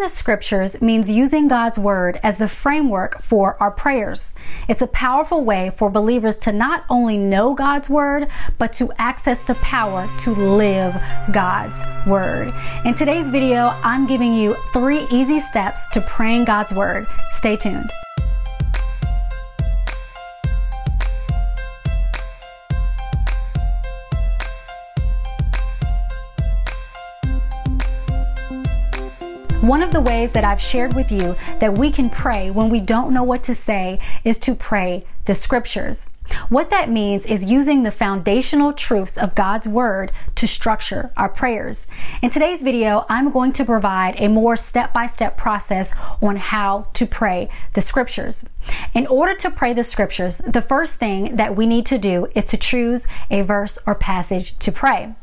The scriptures means using God's word as the framework for our prayers. It's a powerful way for believers to not only know God's word, but to access the power to live God's word. In today's video, I'm giving you three easy steps to praying God's word. Stay tuned. One of the ways that I've shared with you that we can pray when we don't know what to say is to pray the scriptures. What that means is using the foundational truths of God's Word to structure our prayers. In today's video, I'm going to provide a more step by step process on how to pray the Scriptures. In order to pray the Scriptures, the first thing that we need to do is to choose a verse or passage to pray.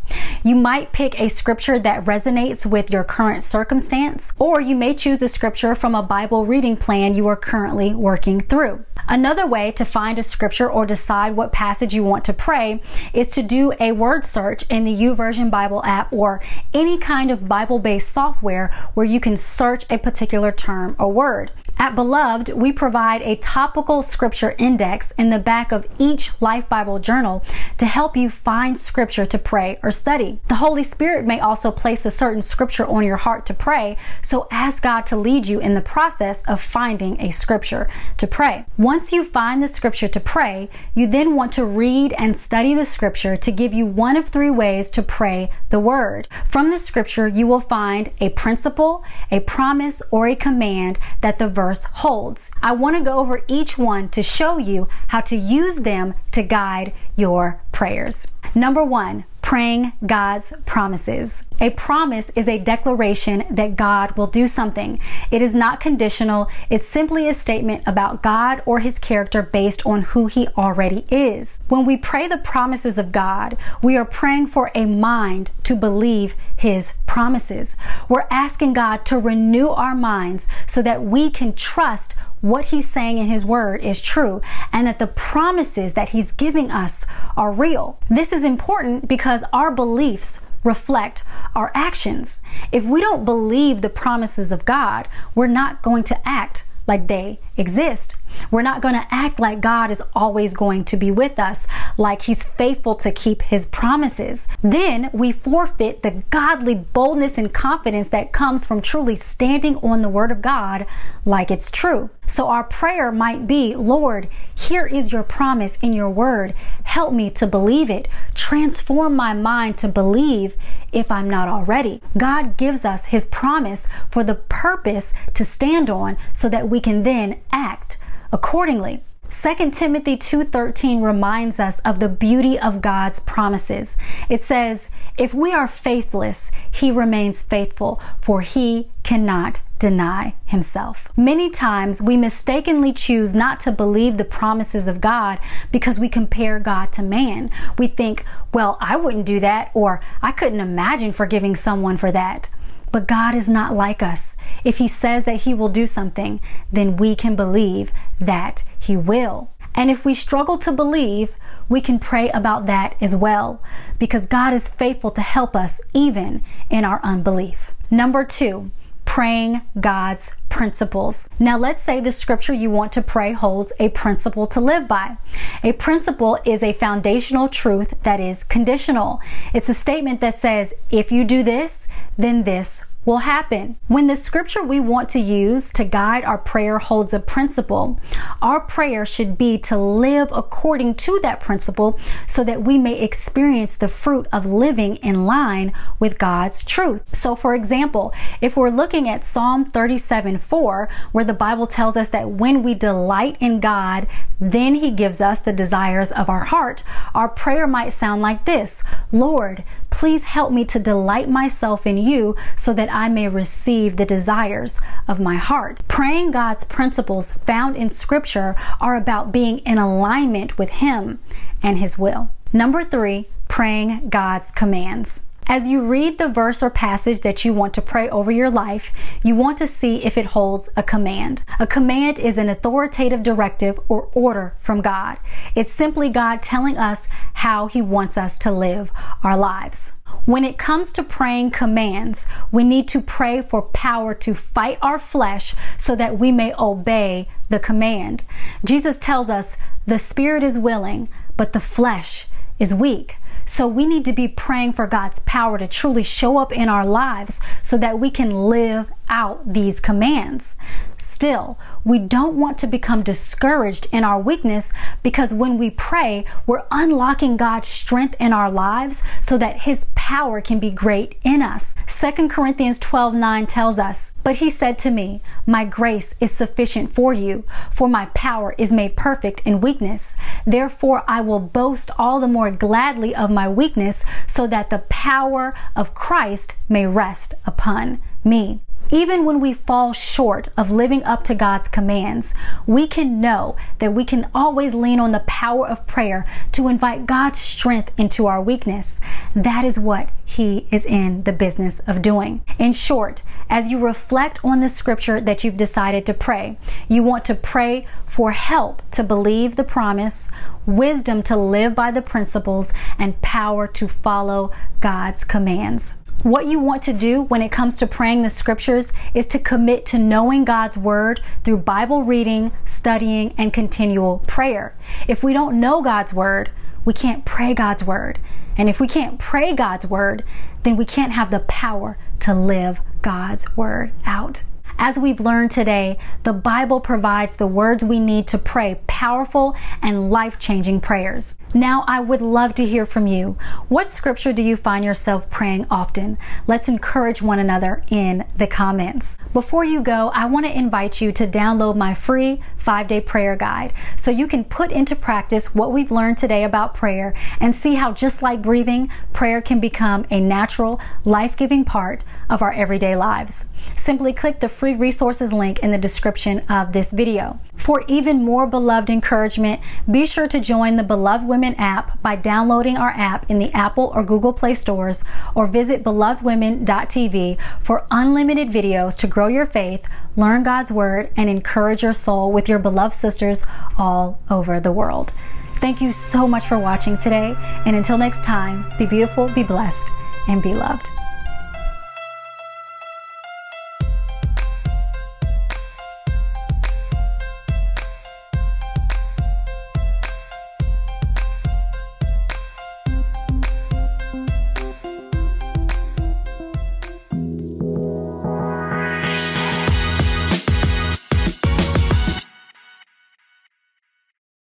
You might pick a scripture that resonates with your current circumstance, or you may choose a scripture from a Bible reading plan you are currently working through. Another way to find a scripture or decide what passage you want to pray is to do a word search in the YouVersion Bible app or any kind of Bible based software where you can search a particular term or word. At Beloved, we provide a topical scripture index in the back of each Life Bible journal to help you find scripture to pray or study. The Holy Spirit may also place a certain scripture on your heart to pray, so ask God to lead you in the process of finding a scripture to pray. Once you find the scripture to pray, you then want to read and study the scripture to give you one of three ways to pray the word. From the scripture, you will find a principle, a promise, or a command that the verse holds. I want to go over each one to show you how to use them to guide your prayers. Number one, praying God's promises. A promise is a declaration that God will do something. It is not conditional. It's simply a statement about God or his character based on who he already is. When we pray the promises of God, we are praying for a mind to believe his promises. We're asking God to renew our minds so that we can trust what he's saying in his word is true and that the promises that he's giving us are real. This is important because our beliefs reflect our actions. If we don't believe the promises of God, we're not going to act like they exist. We're not going to act like God is always going to be with us, like He's faithful to keep His promises. Then we forfeit the godly boldness and confidence that comes from truly standing on the Word of God like it's true. So our prayer might be, Lord, here is your promise in your Word. Help me to believe it. Transform my mind to believe if I'm not already. God gives us His promise for the purpose to stand on so that we can then act accordingly. 2 Timothy 2:13 reminds us of the beauty of God's promises. It says, "If we are faithless, he remains faithful, for he cannot deny himself." Many times we mistakenly choose not to believe the promises of God because we compare God to man. We think, "Well, I wouldn't do that," or "I couldn't imagine forgiving someone for that." But God is not like us. If He says that He will do something, then we can believe that He will. And if we struggle to believe, we can pray about that as well, because God is faithful to help us even in our unbelief. Number two, praying God's principles. Now, let's say the scripture you want to pray holds a principle to live by. A principle is a foundational truth that is conditional. It's a statement that says, if you do this, then this will happen. When the scripture we want to use to guide our prayer holds a principle, our prayer should be to live according to that principle so that we may experience the fruit of living in line with God's truth. So, for example, if we're looking at Psalm 37 4, where the Bible tells us that when we delight in God, then He gives us the desires of our heart, our prayer might sound like this Lord, please help me to delight myself in you so that I may receive the desires of my heart. Praying God's principles found in Scripture are about being in alignment with Him and His will. Number three, praying God's commands. As you read the verse or passage that you want to pray over your life, you want to see if it holds a command. A command is an authoritative directive or order from God. It's simply God telling us how He wants us to live our lives. When it comes to praying commands, we need to pray for power to fight our flesh so that we may obey the command. Jesus tells us the spirit is willing, but the flesh is weak. So we need to be praying for God's power to truly show up in our lives so that we can live out these commands. Still, we don't want to become discouraged in our weakness because when we pray, we're unlocking God's strength in our lives so that His power can be great in us. 2 Corinthians 12 9 tells us, But He said to me, My grace is sufficient for you, for my power is made perfect in weakness. Therefore, I will boast all the more gladly of my weakness so that the power of Christ may rest upon me. Even when we fall short of living up to God's commands, we can know that we can always lean on the power of prayer to invite God's strength into our weakness. That is what He is in the business of doing. In short, as you reflect on the scripture that you've decided to pray, you want to pray for help to believe the promise, wisdom to live by the principles, and power to follow God's commands. What you want to do when it comes to praying the scriptures is to commit to knowing God's word through Bible reading, studying, and continual prayer. If we don't know God's word, we can't pray God's word. And if we can't pray God's word, then we can't have the power to live God's word out. As we've learned today, the Bible provides the words we need to pray powerful and life changing prayers. Now, I would love to hear from you. What scripture do you find yourself praying often? Let's encourage one another in the comments. Before you go, I want to invite you to download my free five day prayer guide so you can put into practice what we've learned today about prayer and see how, just like breathing, prayer can become a natural, life giving part of our everyday lives. Simply click the free resources link in the description of this video. For even more beloved encouragement, be sure to join the Beloved Women app by downloading our app in the Apple or Google Play stores or visit belovedwomen.tv for unlimited videos to grow your faith, learn God's Word, and encourage your soul with your beloved sisters all over the world. Thank you so much for watching today, and until next time, be beautiful, be blessed, and be loved.